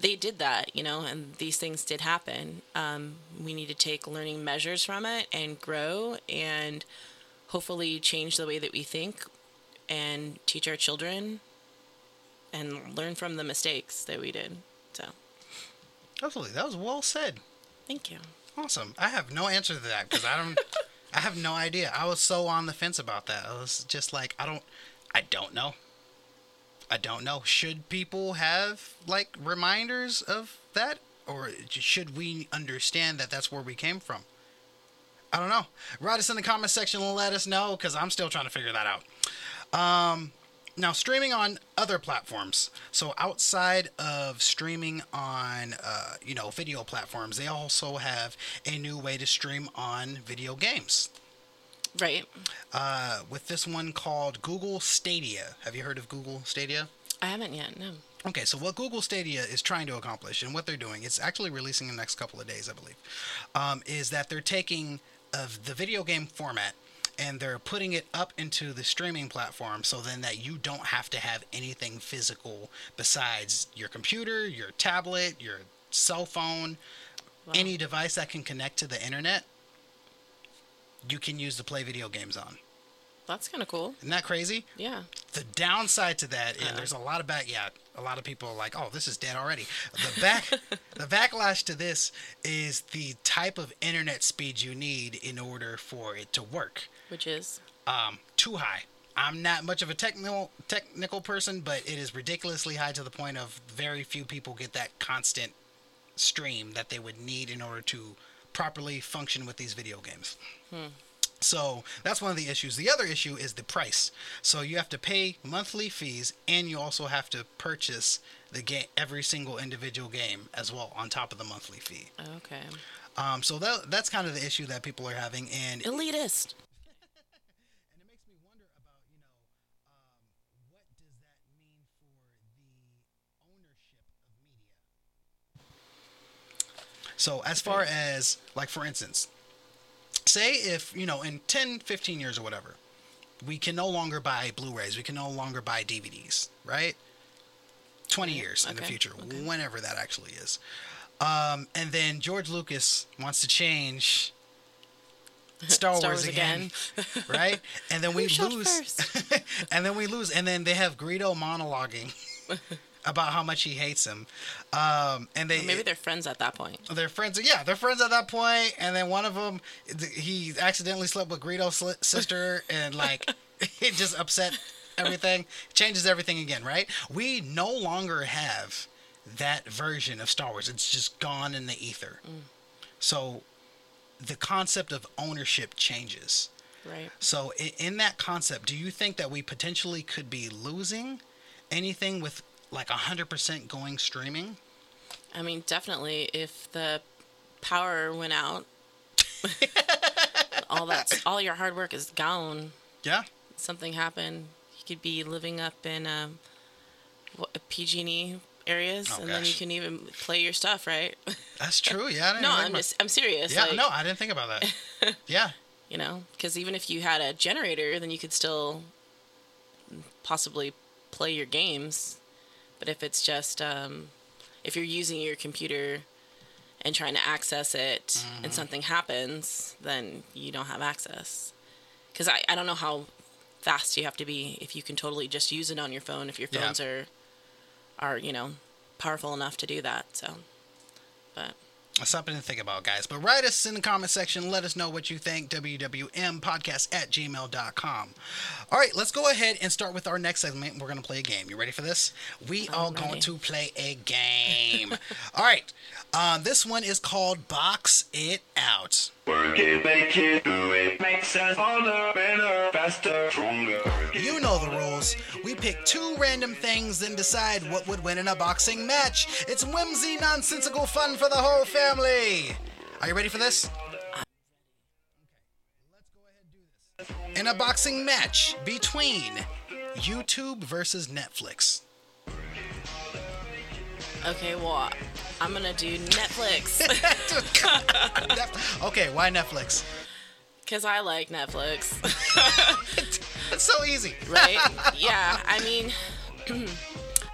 S3: they did that, you know, and these things did happen. Um, we need to take learning measures from it and grow and hopefully change the way that we think and teach our children and learn from the mistakes that we did. So,
S4: absolutely, that was well said.
S3: thank you.
S4: Awesome. I have no answer to that because I don't. I have no idea. I was so on the fence about that. I was just like, I don't. I don't know. I don't know. Should people have like reminders of that, or should we understand that that's where we came from? I don't know. Write us in the comment section and let us know because I'm still trying to figure that out. Um, now streaming on other platforms. So outside of streaming on, uh, you know, video platforms, they also have a new way to stream on video games.
S3: Right.
S4: Uh, with this one called Google Stadia. Have you heard of Google Stadia?
S3: I haven't yet. No.
S4: Okay, so what Google Stadia is trying to accomplish, and what they're doing, it's actually releasing in the next couple of days, I believe, um, is that they're taking of the video game format and they're putting it up into the streaming platform so then that you don't have to have anything physical besides your computer, your tablet, your cell phone, any device that can connect to the internet. You can use to play video games on.
S3: That's kind of cool.
S4: Isn't that crazy?
S3: Yeah.
S4: The downside to that, and uh-huh. there's a lot of back, yeah, a lot of people are like, "Oh, this is dead already." The back, the backlash to this is the type of internet speed you need in order for it to work.
S3: Which is.
S4: Um, too high. I'm not much of a technical technical person, but it is ridiculously high to the point of very few people get that constant stream that they would need in order to properly function with these video games. So that's one of the issues. The other issue is the price. So you have to pay monthly fees, and you also have to purchase the game, every single individual game as well, on top of the monthly fee.
S3: Okay.
S4: Um, so that that's kind of the issue that people are having, and
S3: Elitist.
S4: and it makes me wonder about you know um, what does that mean for the ownership of media so as far as like for instance say if you know in 10 15 years or whatever we can no longer buy blu-rays we can no longer buy dvds right? 20 years in the future
S3: okay.
S4: whenever that actually is. Um, and then george lucas wants to change Star,
S3: Star
S4: Wars,
S3: Wars
S4: again, right? And then we lose, and then we lose, and then they have Greedo monologuing about how much he hates him, um, and they
S3: Maybe they're friends at that point.
S4: they're friends. Yeah, they're friends at that point. and then one of them he accidentally slept with Greedo's sister, and like it just upset everything, changes everything again, right? We no longer have that version of Star Wars. It's just gone in the ether. So the concept of ownership changes.
S3: Right.
S4: So, in that concept, do you think that we potentially could be losing anything with like 100% going streaming?
S3: I mean, definitely if the power went out, all that's all your hard work is gone.
S4: Yeah.
S3: Something happened. You could be living up in um, what, PG&E areas,
S4: Oh,
S3: and then you can even play your stuff, right?
S4: That's true. Yeah. I didn't
S3: no, I'm
S4: about-
S3: just I'm serious.
S4: Yeah,
S3: like,
S4: no, I didn't think about that. yeah.
S3: you know, because even if you had a generator, then you could still possibly play your games. But if it's just um, if you're using your computer and trying to access it and something happens, then you don't have access. Because I, I don't know how fast you have to be if you can totally just use it on your phone if your
S4: Yeah.
S3: phones are are you know powerful enough to do that. So, but
S4: Something to think about, guys. But write us in the comment section. Let us know what you think. WWMpodcast at gmail.com. All right, let's go ahead and start with our next segment. We're going to play a game. You ready for this? We are
S3: I'm
S4: going
S3: ready.
S4: to play a game. All right. Um, this one is called Box It Out.
S6: Work it, make it, do it. Makes us harder, better, faster, stronger.
S4: You know the rules. We pick two random things and decide what would win in a boxing match. It's whimsy, nonsensical fun for the whole family. Are you ready for this? In a boxing match between YouTube versus Netflix.
S3: Okay, well I'm gonna do Netflix
S4: okay, why Netflix?
S3: because I like Netflix.
S4: It's so easy.
S3: right? yeah, I mean,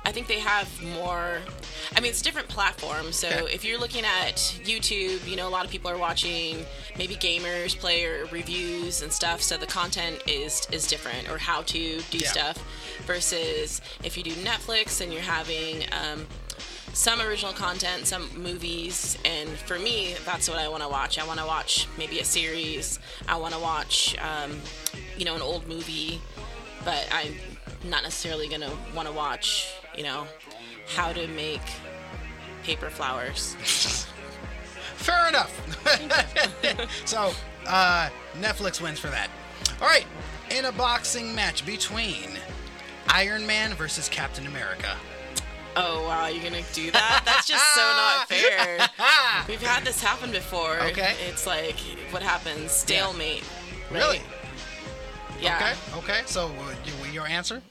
S3: I think they have more. I mean, it's different platforms. So
S4: Okay.
S3: if you're looking at YouTube, you know, a lot of people are watching maybe gamers play or reviews and stuff. So the content is is different, or how to do
S4: Yeah.
S3: stuff. Versus if you do Netflix and you're having um, some original content, some movies, and for me, that's what I want to watch. I want to watch maybe a series. I want to watch, um, you know, an old movie, but I'm not necessarily gonna want to watch, you know, how to make paper flowers.
S4: Fair enough. so, uh, Netflix wins for that. All right, in a boxing match between Iron Man versus Captain America.
S3: Oh wow, you're gonna do that? That's just so not fair. We've had this happen before.
S4: Okay.
S3: It's like what happens? Stalemate. right?
S4: Really?
S3: Yeah.
S4: Okay. Okay. So, uh, your answer?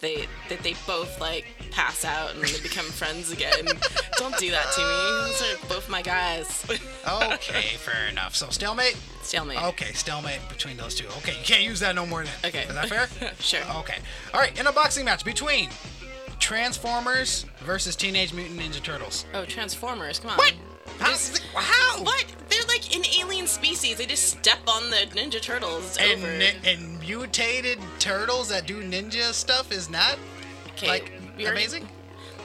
S3: they that they both like pass out and they become friends again. Don't do that to me. Those are both my guys.
S4: Okay, fair enough. So, stalemate.
S3: Stalemate.
S4: Okay, stalemate between those two. Okay, you can't use that no more then.
S3: Okay.
S4: Is that fair?
S3: Sure.
S4: Okay. All right, in a boxing match between Transformers versus Teenage Mutant Ninja Turtles.
S3: Oh, Transformers! Come on.
S4: What? How? How?
S3: What? They're like an alien species. They just step on the Ninja Turtles.
S4: And, ni- and mutated turtles that do ninja stuff is not
S3: Okay,
S4: like
S3: already-
S4: amazing.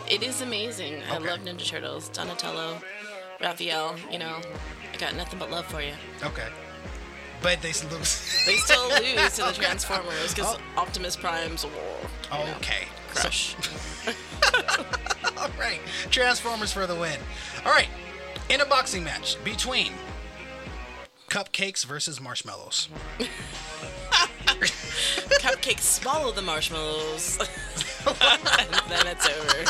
S3: It is amazing. I love Ninja Turtles. Donatello, Raphael. You know, I got nothing but love for you.
S4: Okay, but they lose.
S3: They still lose to the Transformers because
S4: Oh.
S3: Optimus Prime's war.
S4: okay.
S3: Crush.
S4: All right, Transformers for the win. All right, in a boxing match between cupcakes versus marshmallows.
S3: Cupcakes swallow the marshmallows. and then it's over.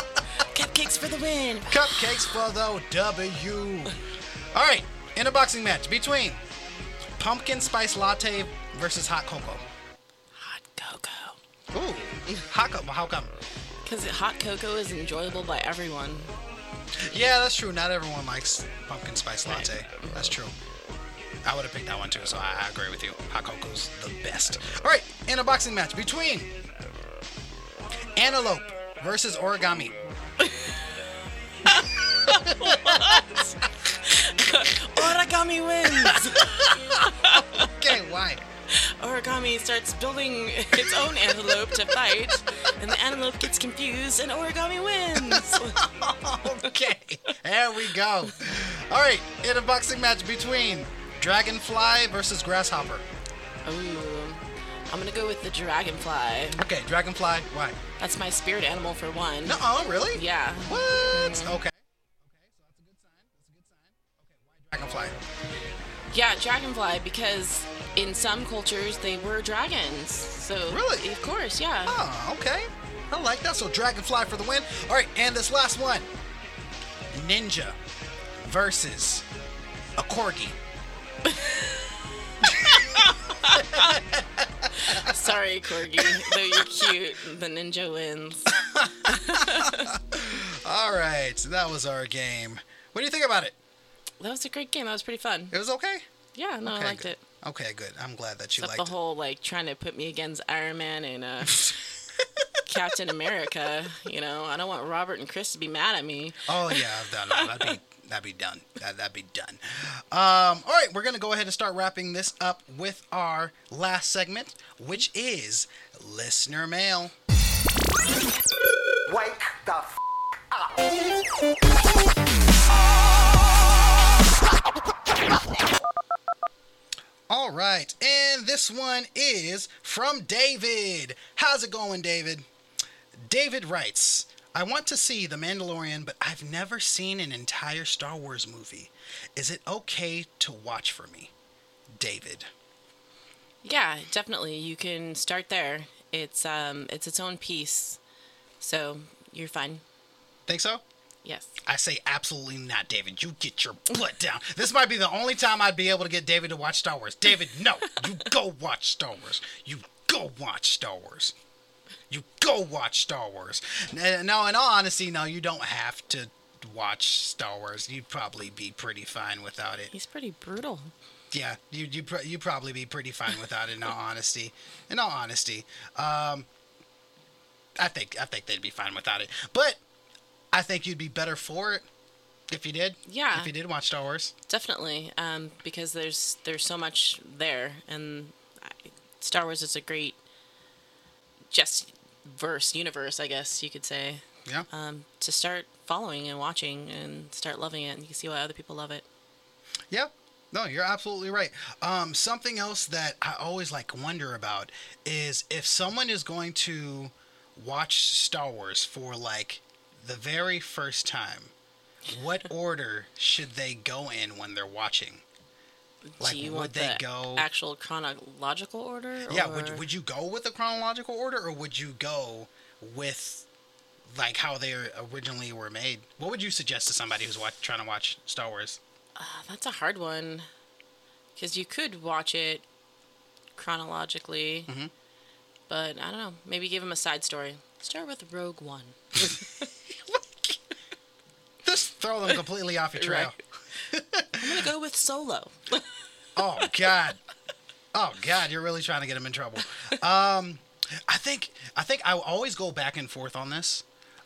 S3: Cupcakes for the win.
S4: Cupcakes for the W. All right, in a boxing match between pumpkin spice latte versus hot cocoa.
S3: Hot cocoa.
S4: Ooh, hot cocoa. How come?
S3: Because hot cocoa is enjoyable by everyone.
S4: Yeah, that's true. Not everyone likes pumpkin spice latte. That's true. I would have picked that one too, so I, I agree with you. Hot cocoa's the best. All right, in a boxing match between antelope versus origami.
S3: Origami wins!
S4: Okay, why?
S3: Origami starts building its own antelope to fight, and the antelope gets confused, and Origami wins!
S4: Okay, there we go. All right, in a boxing match between dragonfly versus grasshopper.
S3: Ooh. I'm gonna go with the dragonfly.
S4: Okay, dragonfly. Why?
S3: That's my spirit animal for one.
S4: No, oh, really?
S3: Yeah.
S4: What? Mm-hmm. Okay. Okay, so that's a good sign. That's a good sign. Okay, why dragonfly?
S3: Yeah, dragonfly, because in some cultures they were dragons. So
S4: Really?
S3: Of course, yeah.
S4: Oh, okay. I like that. So Dragonfly for the win. All right, and this last one. Ninja versus a corgi.
S3: Sorry, Corgi. Though you're cute, the ninja wins.
S4: All right, so that was our game. What do you think about it?
S3: That was a great game. That was pretty fun.
S4: It was okay.
S3: Yeah, no,
S4: Okay,
S3: I liked
S4: good.
S3: it.
S4: Okay, good. I'm glad that you
S3: Except
S4: liked
S3: the whole like trying to put me against Iron Man and uh, Captain America. You know, I don't want Robert and Chris to be mad at me.
S4: Oh yeah, no, no, that'd be that'd be done. That that'd be done. Um, all right, we're gonna go ahead and start wrapping this up with our last segment, which is listener mail.
S7: Wake the f-
S4: All right, and this one is from David. How's it going, David? David writes, I want to see The Mandalorian, but I've never seen an entire Star Wars movie. Is it okay to watch for me? David.
S3: Yeah, definitely. You can start there. It's um, it's its own piece, so you're fine.
S4: Think so?
S3: Yes.
S4: I say absolutely not, David. You get your butt down. This might be the only time I'd be able to get David to watch Star Wars. David, no. You go watch Star Wars. You go watch Star Wars. You go watch Star Wars. No, in all honesty, no, you don't have to watch Star Wars. You'd probably be pretty fine without it.
S3: He's pretty brutal.
S4: Yeah, you you pr- you probably be pretty fine without it. In all honesty, in all honesty, um, I think I think they'd be fine without it. But I think you'd be better for it if you did.
S3: Yeah.
S4: If you did watch Star Wars.
S3: Definitely, um, because there's there's so much there, and I- Star Wars is a great just verse universe, I guess you could say.
S4: Yeah.
S3: Um, to start following and watching and start loving it, and you can see why other people love it.
S4: Yeah. No, you're absolutely right. Um, something else that I always like wonder about is if someone is going to watch Star Wars for like the very first time, what order should they go in when they're watching? Like,
S3: Do you
S4: would
S3: want
S4: they
S3: the
S4: go?
S3: actual chronological order?
S4: Yeah,
S3: or-
S4: would, would you go with the chronological order or would you go with like how they originally were made? What would you suggest to somebody who's watch, trying to watch Star Wars?
S3: That's a hard one, because you could watch it chronologically,
S4: Mm-hmm.
S3: but I don't know. Maybe give them a side story. Start with Rogue One.
S4: Just throw them completely off your trail.
S3: I'm gonna go with Solo.
S4: Oh God. Oh God, you're really trying to get him in trouble. Um, I think I think I always go back and forth on this.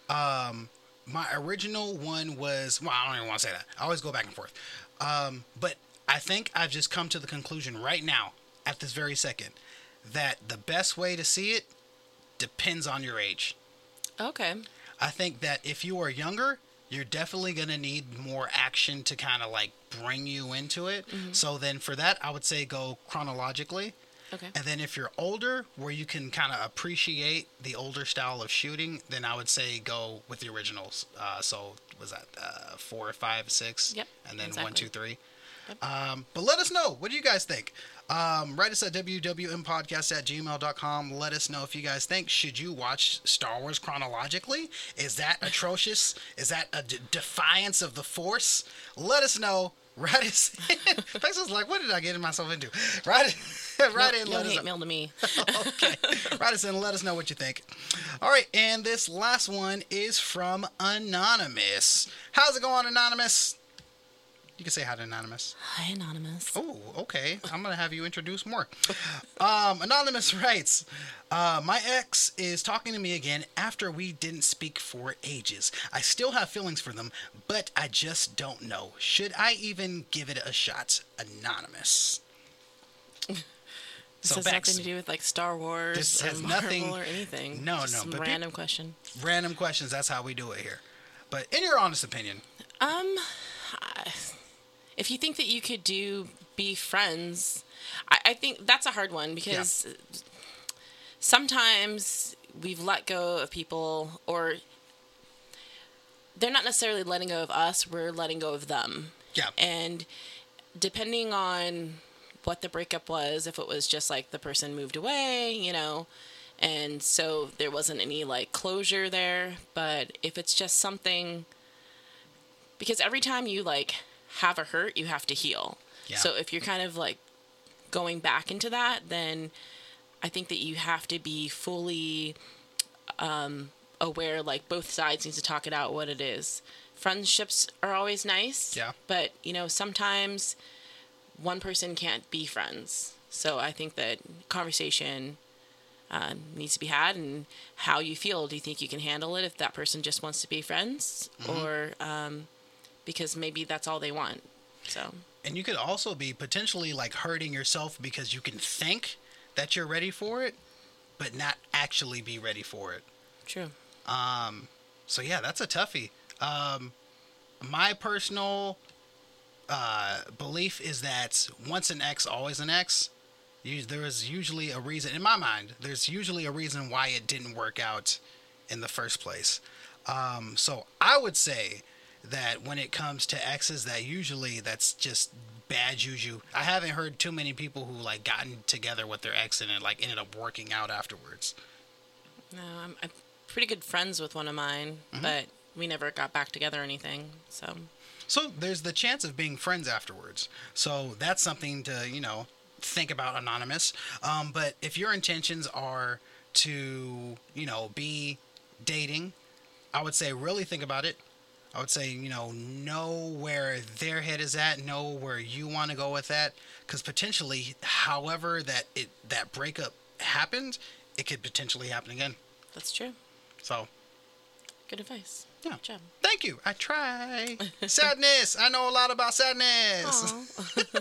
S4: Um, my original one was well, I don't even want to say that. I always go back and forth. Um, but I think I've just come to the conclusion right now, at this very second, that the best way to see it depends on your age.
S3: Okay.
S4: I think that if you are younger, you're definitely going to need more action to kind of like bring you into it. So then for that, I would say go chronologically.
S3: Okay.
S4: And then if you're older, where you can kind of appreciate the older style of shooting, then I would say go with the originals. Uh, so was that uh, four, five, six?
S3: Yep,
S4: And then one,
S3: exactly.
S4: two, three. Um, but let us know. What do you guys think? Um, write us at wwmpodcast at gmail.com. Let us know if you guys think, should you watch Star Wars chronologically? Is that atrocious? Is that a d- defiance of the Force? Let us know. Write us in. Texas is like, what did I get myself into? Write it. Write
S3: no,
S4: in.
S3: no
S4: Let us
S3: hate
S4: know
S3: mail to me.
S4: okay. Write us in and let us know what you think. All right, and this last one is from Anonymous. How's it going, Anonymous? You can say hi to Anonymous.
S3: Hi, Anonymous.
S4: Oh, okay. I'm gonna have you introduce more. Um, Anonymous writes, uh, "My ex is talking to me again after we didn't speak for ages. I still have feelings for them, but I just don't know. Should I even give it a shot?" Anonymous.
S3: This
S4: So
S3: has
S4: Bex,
S3: nothing to do with like Star Wars
S4: This has
S3: Marvel
S4: nothing-
S3: or anything.
S4: No,
S3: Just
S4: no,
S3: some
S4: but
S3: random question.
S4: random questions. That's how we do it here. But in your honest opinion,
S3: Um, I- if you think that you could do be friends, I, I think that's a hard one because sometimes we've let go of people or they're not necessarily letting go of us, we're letting go of them.
S4: yeah,
S3: And depending on what the breakup was, if it was just like the person moved away, you know, and so there wasn't any like closure there, but if it's just something because every time you like have a hurt, you have to heal.
S4: Yeah.
S3: So if you're kind of like going back into that, then I think that you have to be fully um, aware. Like both sides need to talk it out what it is. Friendships are always nice.
S4: Yeah.
S3: But you know sometimes one person can't be friends. So I think that conversation uh, needs to be had and how you feel. Do you think you can handle it if that person just wants to be friends, or um, because maybe that's all they want? So
S4: And you could also be potentially like hurting yourself because you can think that you're ready for it, but not actually be ready for it.
S3: true.
S4: Um, so yeah, that's a toughie. Um, my personal uh, belief is that once an X, always an X. You, there is usually a reason in my mind. There's usually a reason why it didn't work out in the first place. Um, so I would say that when it comes to exes, that usually that's just bad juju. I haven't heard too many people who like gotten together with their ex and it like ended up working out afterwards.
S3: No, I'm, I'm pretty good friends with one of mine, but we never got back together or anything. So
S4: So there's the chance of being friends afterwards. So that's something to, you know, think about anonymous. Um, but if your intentions are to, you know, be dating, I would say really think about it. I would say, you know, know where their head is at, know where you want to go with that, because potentially, however that it that breakup happened, it could potentially happen again.
S3: that's true.
S4: So
S3: Good advice.
S4: Yeah.
S3: Good job.
S4: thank you. I try. sadness. I know a lot about sadness.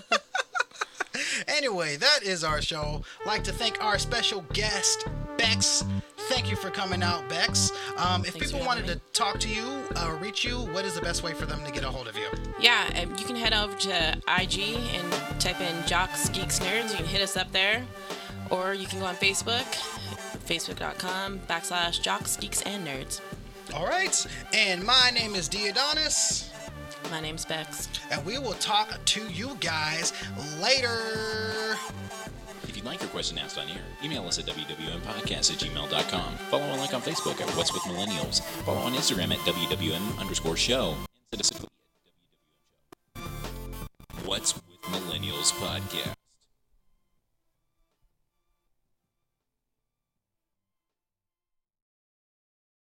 S4: Anyway, that is our show. Like to thank our special guest, Bex. Thank you for coming out, Bex. Um, if
S3: Thanks
S4: people wanted to talk to you, uh, reach you, what is the best way for them to get a hold of you?
S3: Yeah, you can head over to IG and type in Jocks Geeks Nerds. You can hit us up there, or you can go on Facebook, facebook.com backslash Jocks Geeks and Nerds.
S4: All right. And my name is Diodonis,
S3: My name's Bex.
S4: and we will talk to you guys later.
S1: If you'd like your question asked on air, email us at wwmpodcast at gmail.com. Follow and like on Facebook at What's With Millennials. Follow on Instagram at wwm underscore Show. What's With Millennials Podcast.